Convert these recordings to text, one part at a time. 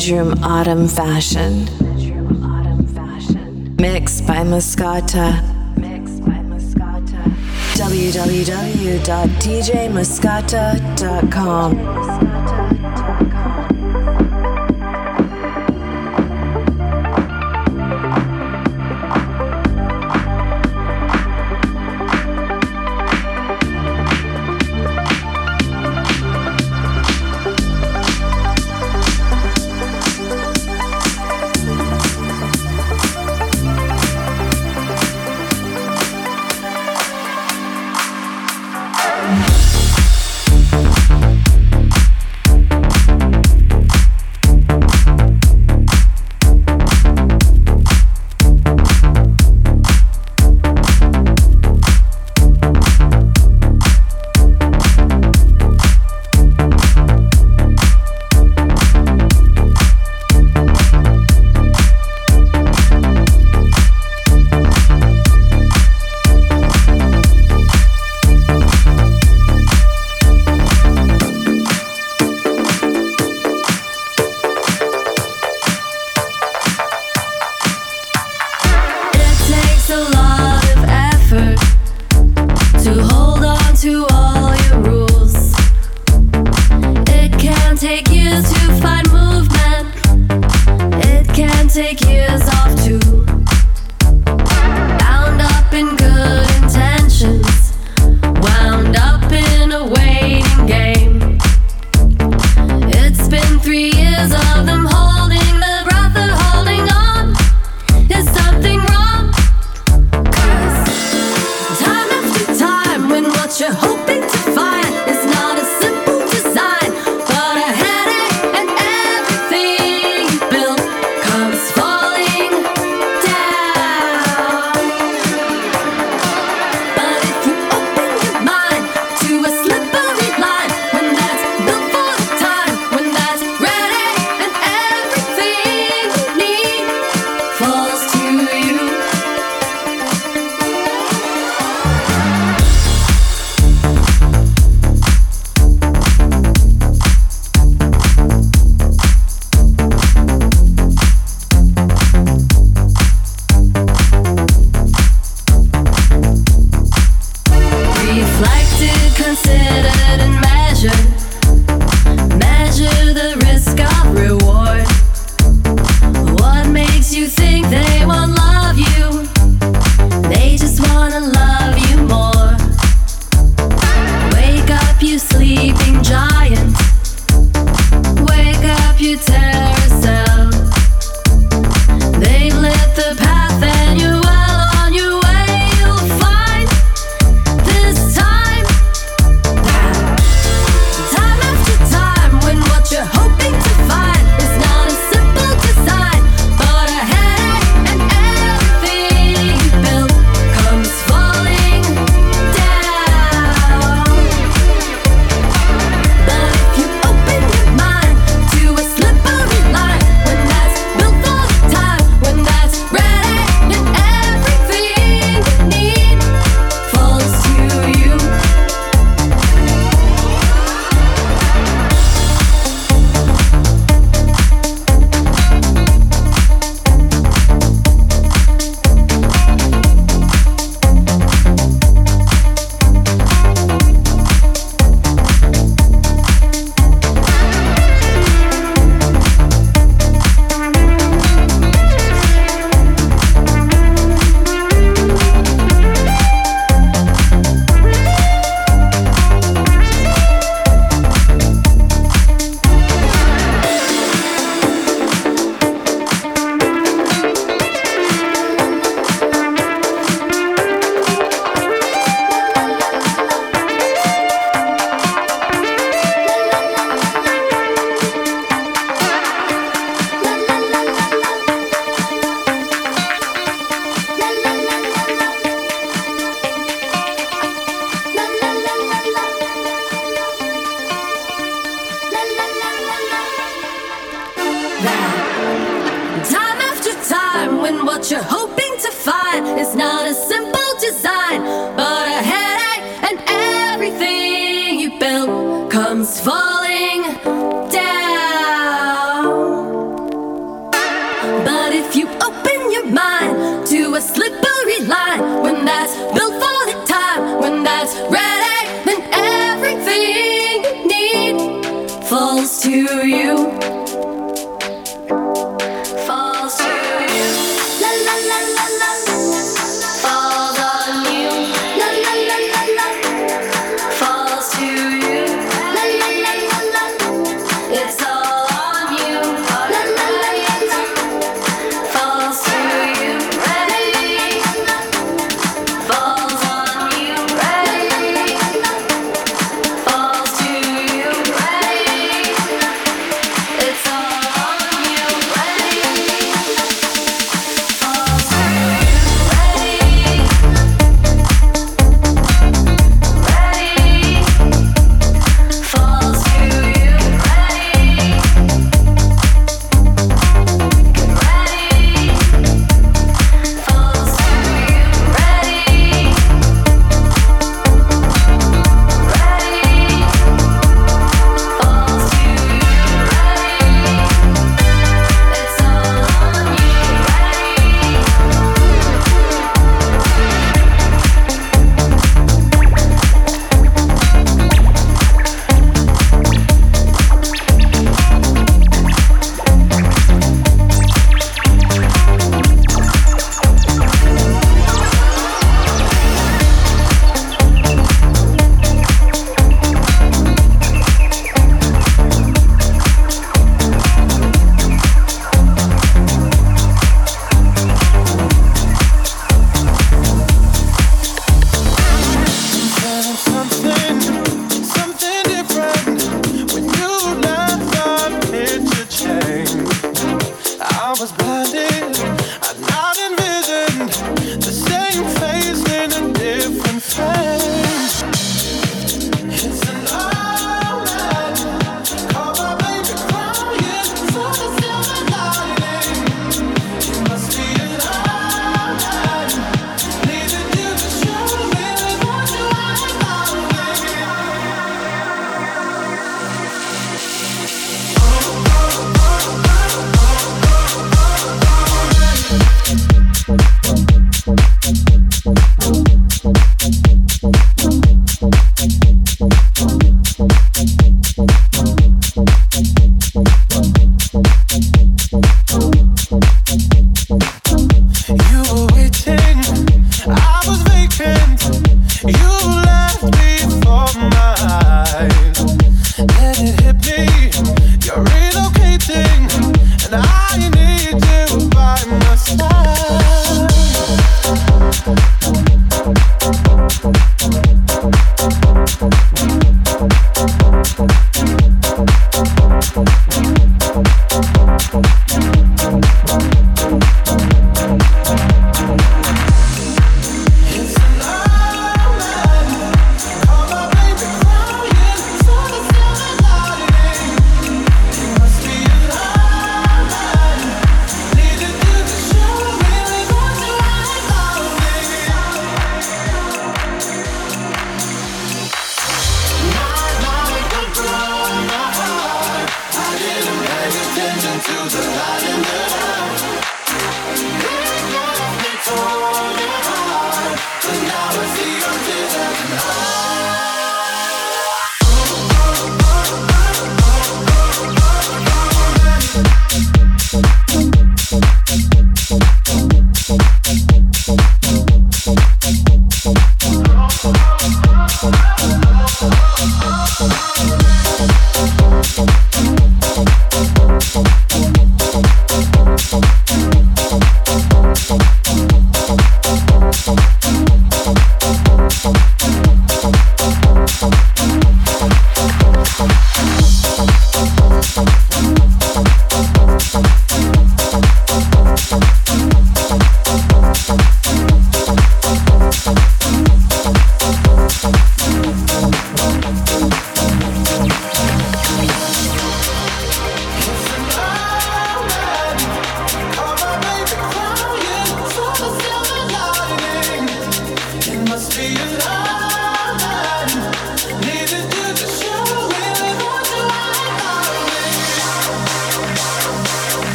bedroom autumn fashion. Mixed by Mascota. www.djmascota.com.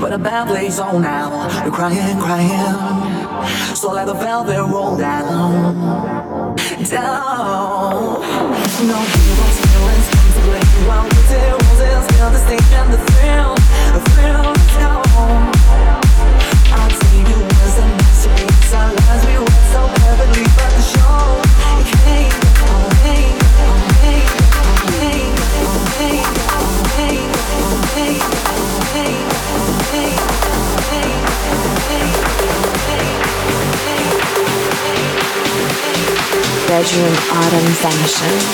but a bad place on. 海神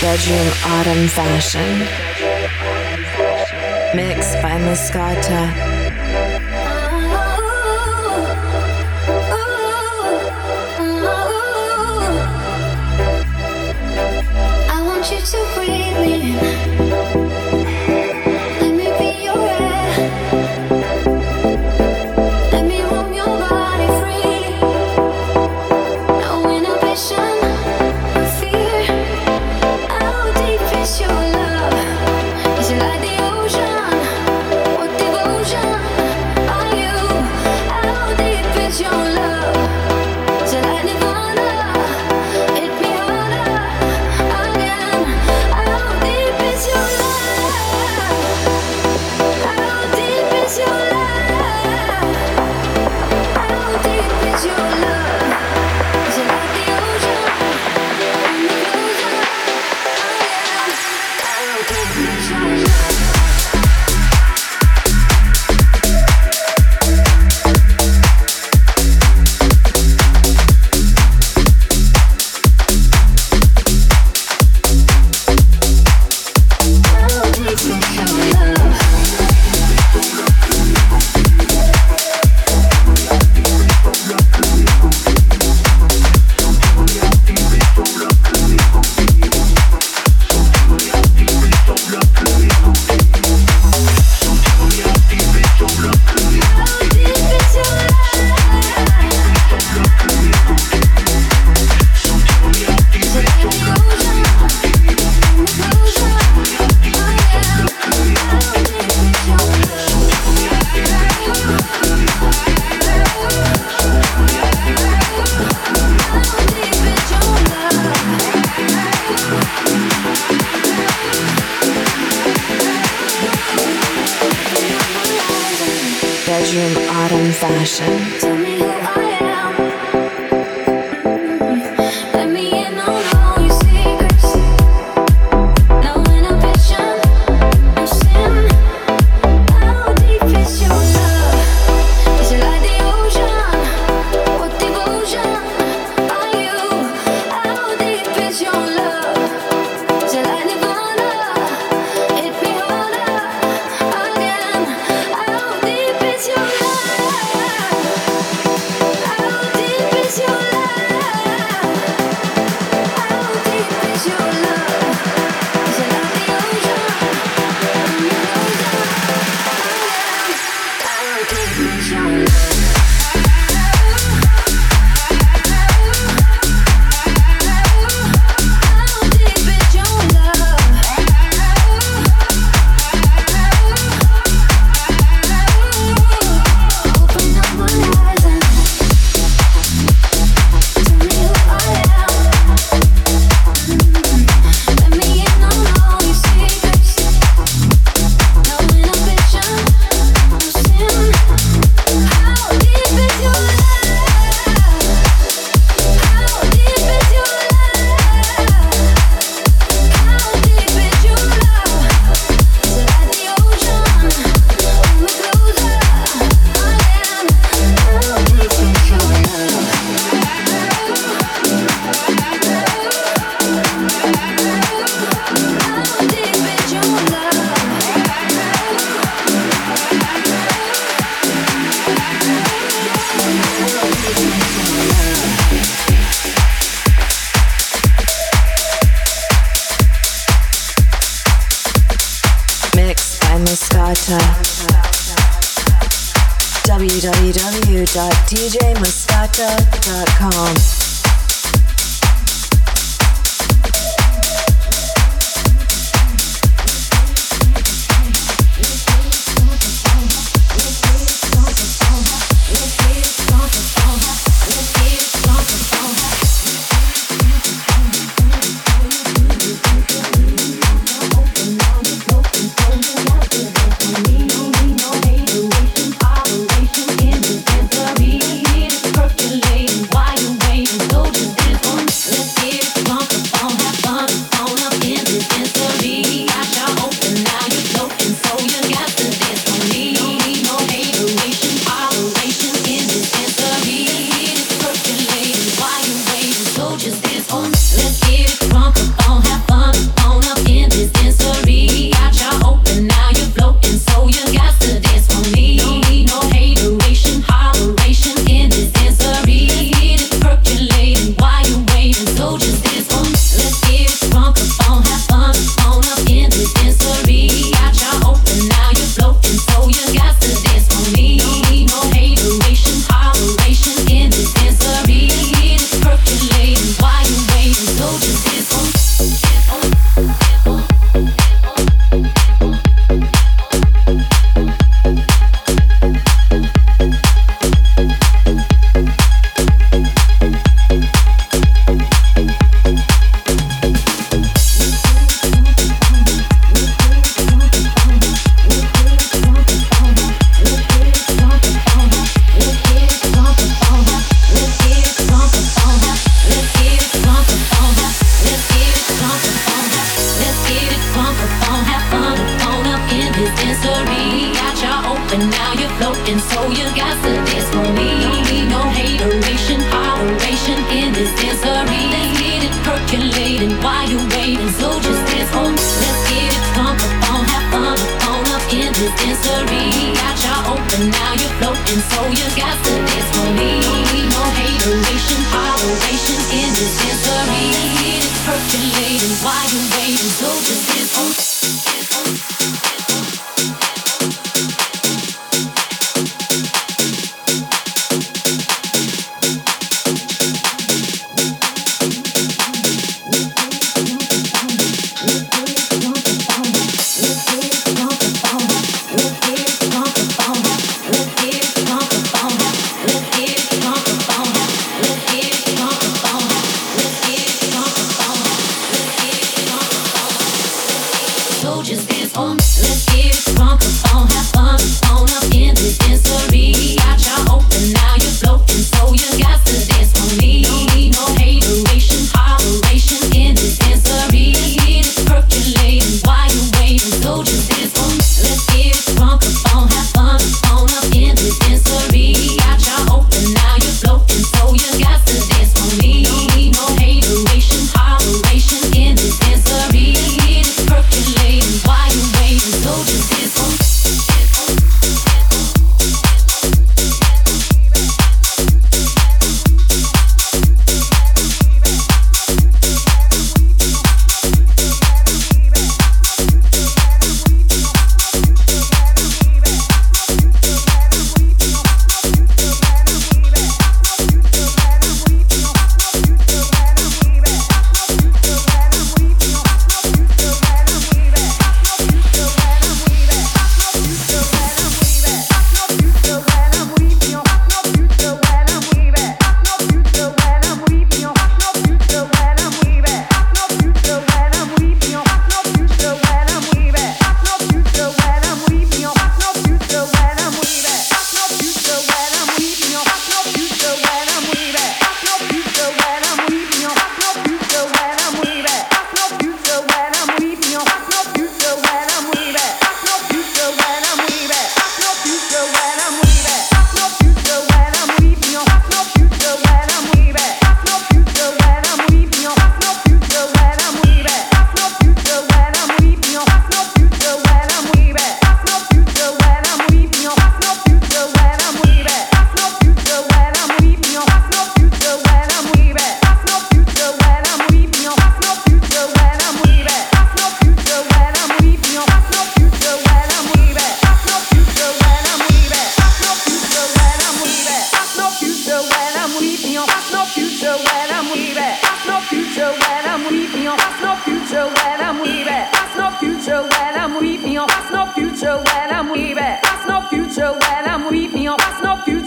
Bedroom Autumn Fashion. Mixed by Mascota. www.djmascota.com. why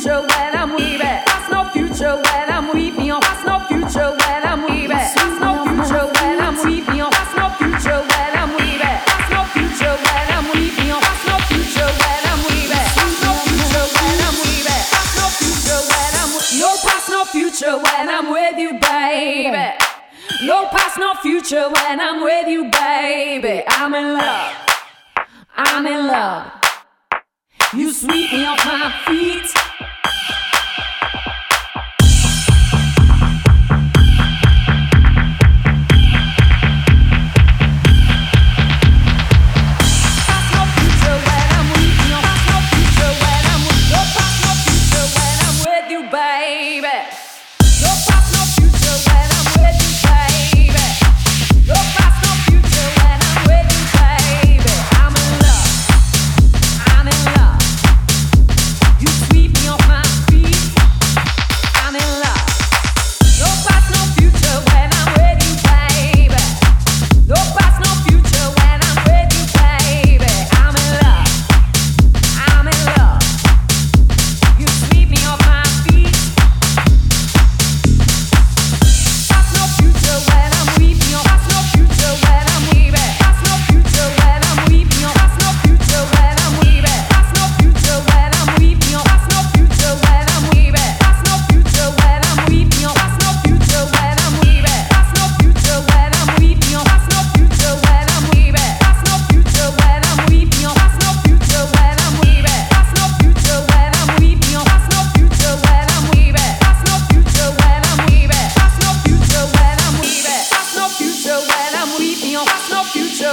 future when I'm with. That's no future when I'm. That's no future when I'm. That's no future when I'm. That's no future when I'm. That's no future when I'm. That's no future when I'm. That's no future when I'm. That's no future when I'm no past, no future when I'm with you, baby. No past, no future when I'm with you, baby. I'm in love. I'm in love. You sweep me off my feet.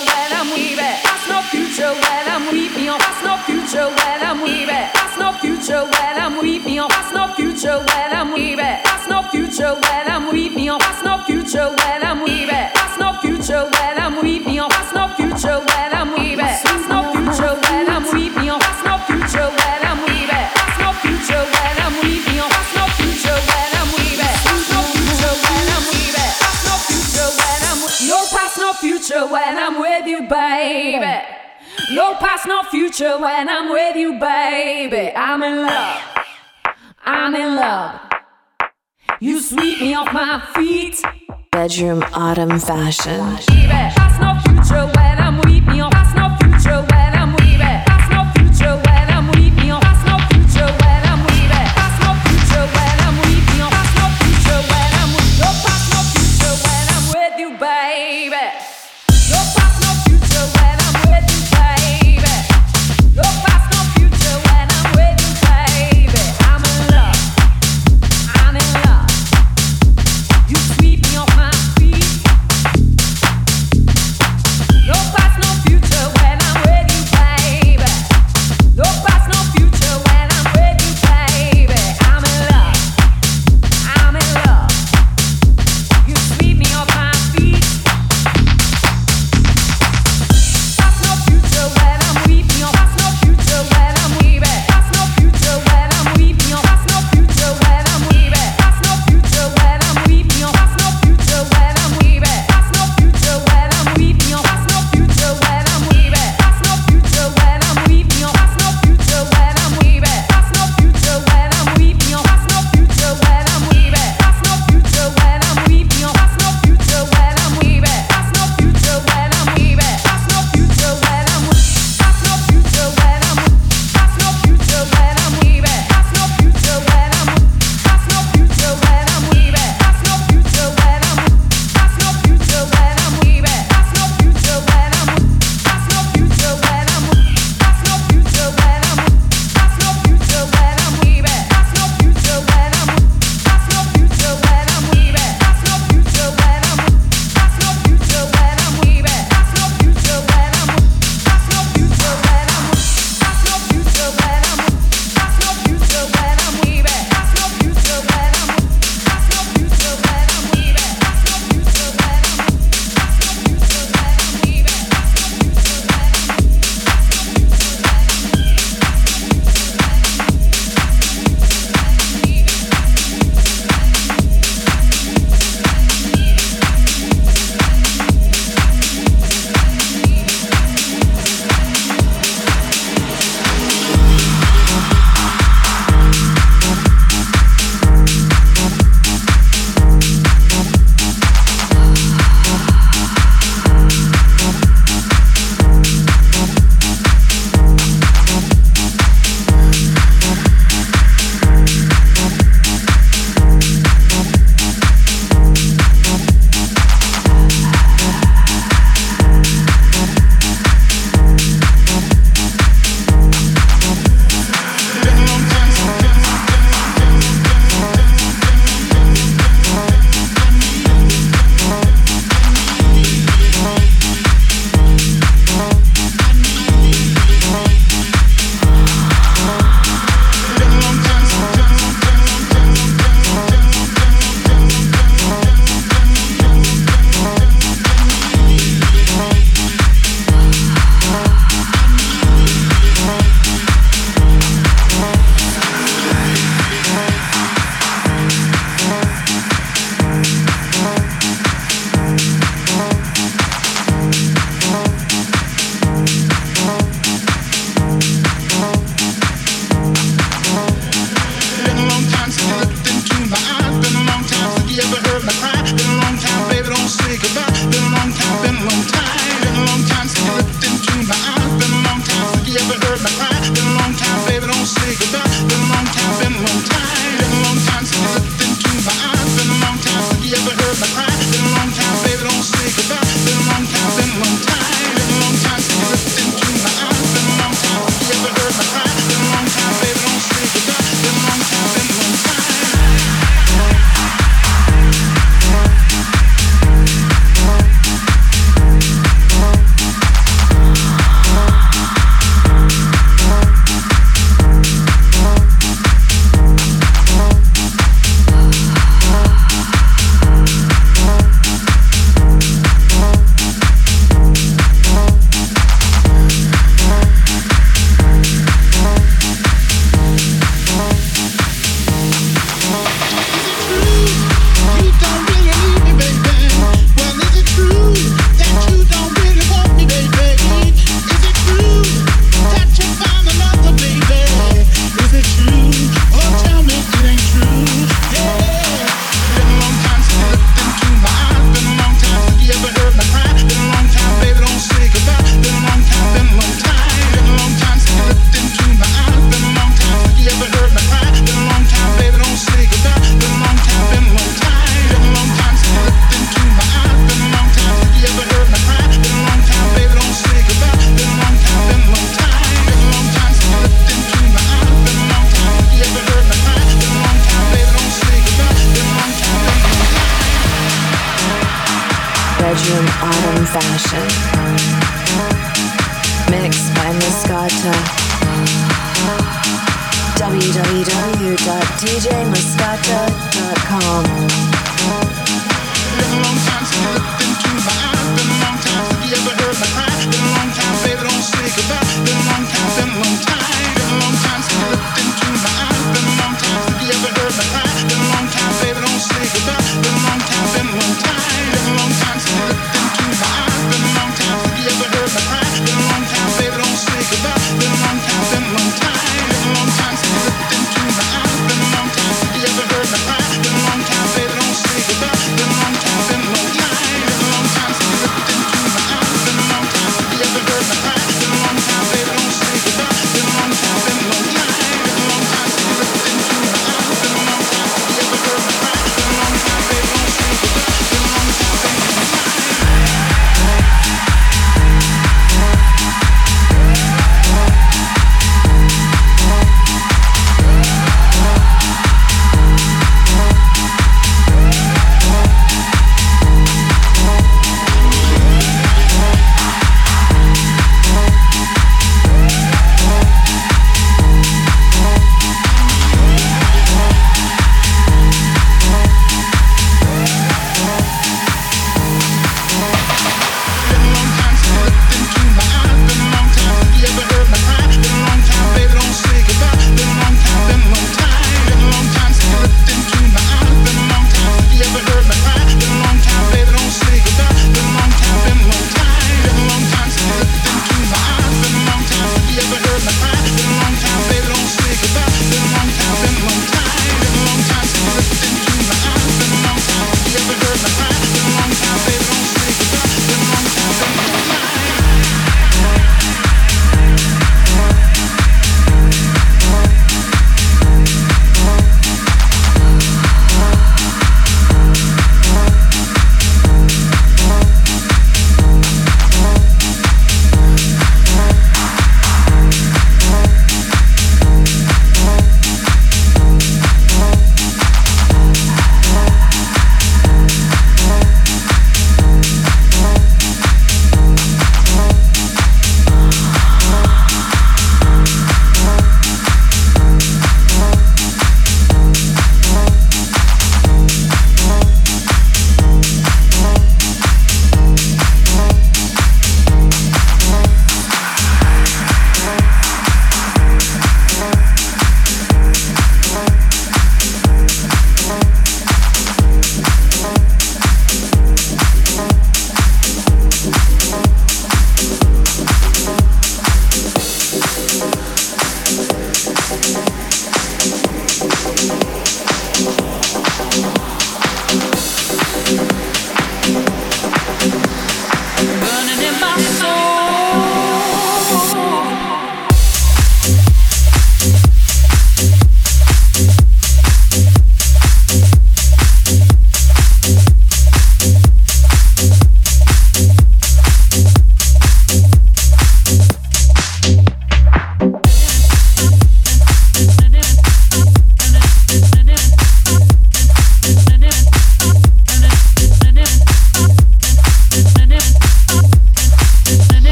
future. That's no future when I'm weaving. That's no future when I'm weaving. That's no future when I'm weaving. That's no future when I'm weaving. That's no future when I'm weaving. That's no future when I'm weaving. past, no future when I'm with you, baby. I'm in love. I'm in love. You sweep me off my feet. Bedroom autumn fashion. Baby,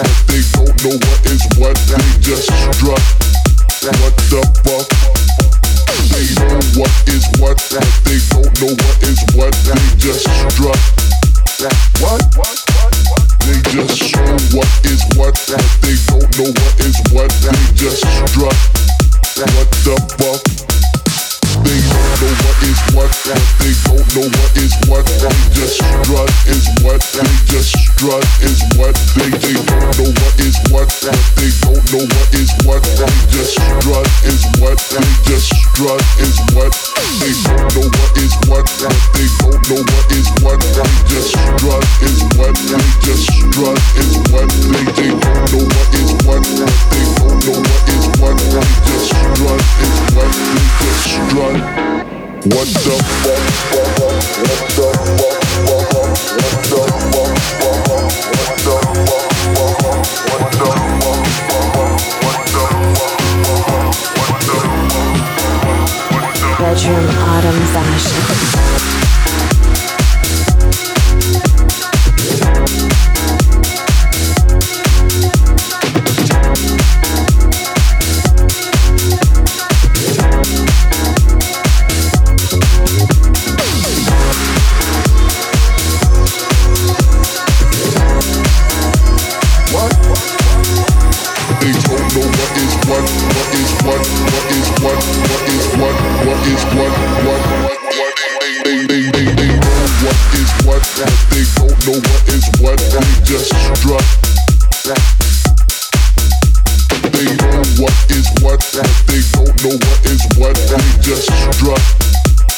They don't know what is what. They just strut. What the fuck? They know what is what. They don't know what is what. They just strut.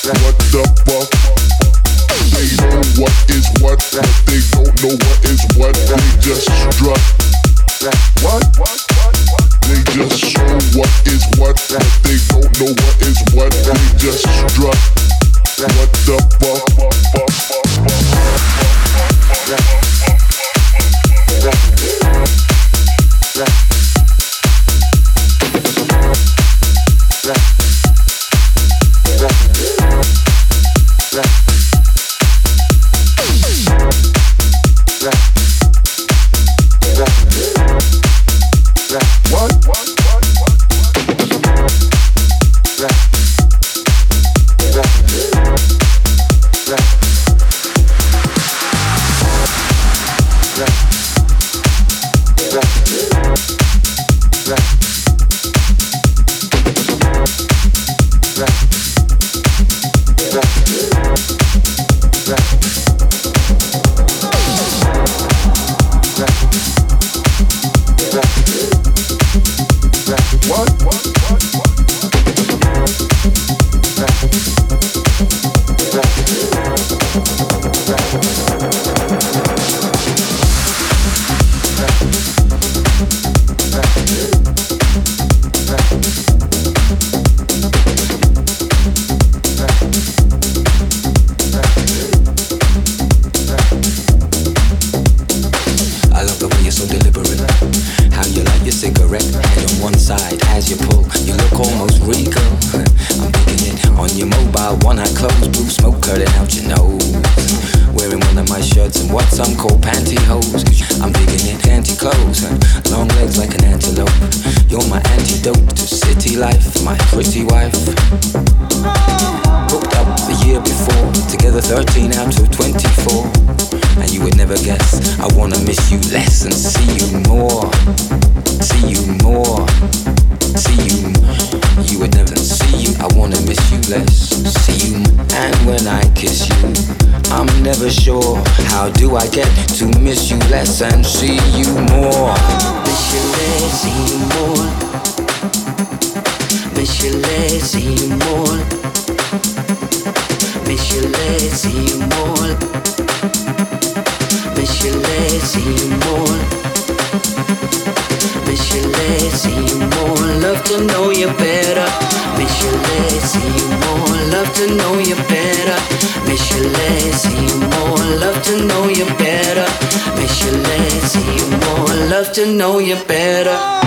what the fuck? They know what is what, but they don't know what is what. They just. What? They just show what is what, but they don't know what is what. They just. What the fuck? legs like an antelope. You're my antidote to city life, my pretty wife. Hooked up the year before, together 13 out of 24. And you would never guess, I wanna miss you less and see you more. See you more. See you you would never see you. I wanna miss you less. See you and when I kiss you, I'm never sure. How do I get to miss you less and see you more? Miss you less, see you more. Miss you less, see you more. Miss you less, see you more. Miss you less, see you more. See you more. Love to know you better. Miss you less, see you more. Love to know you better. Miss you less, see you more. Love to know you better. Miss you less, see you more. Love to know you better.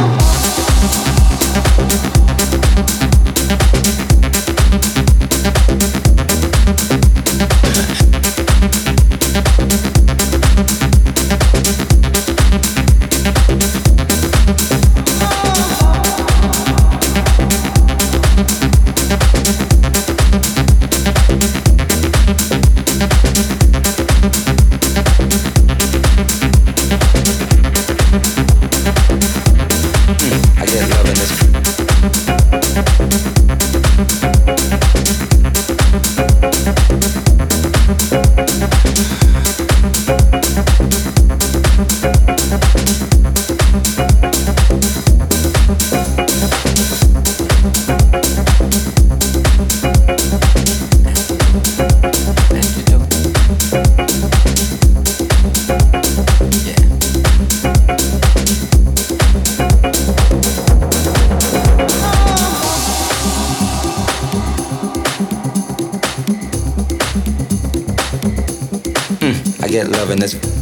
In this.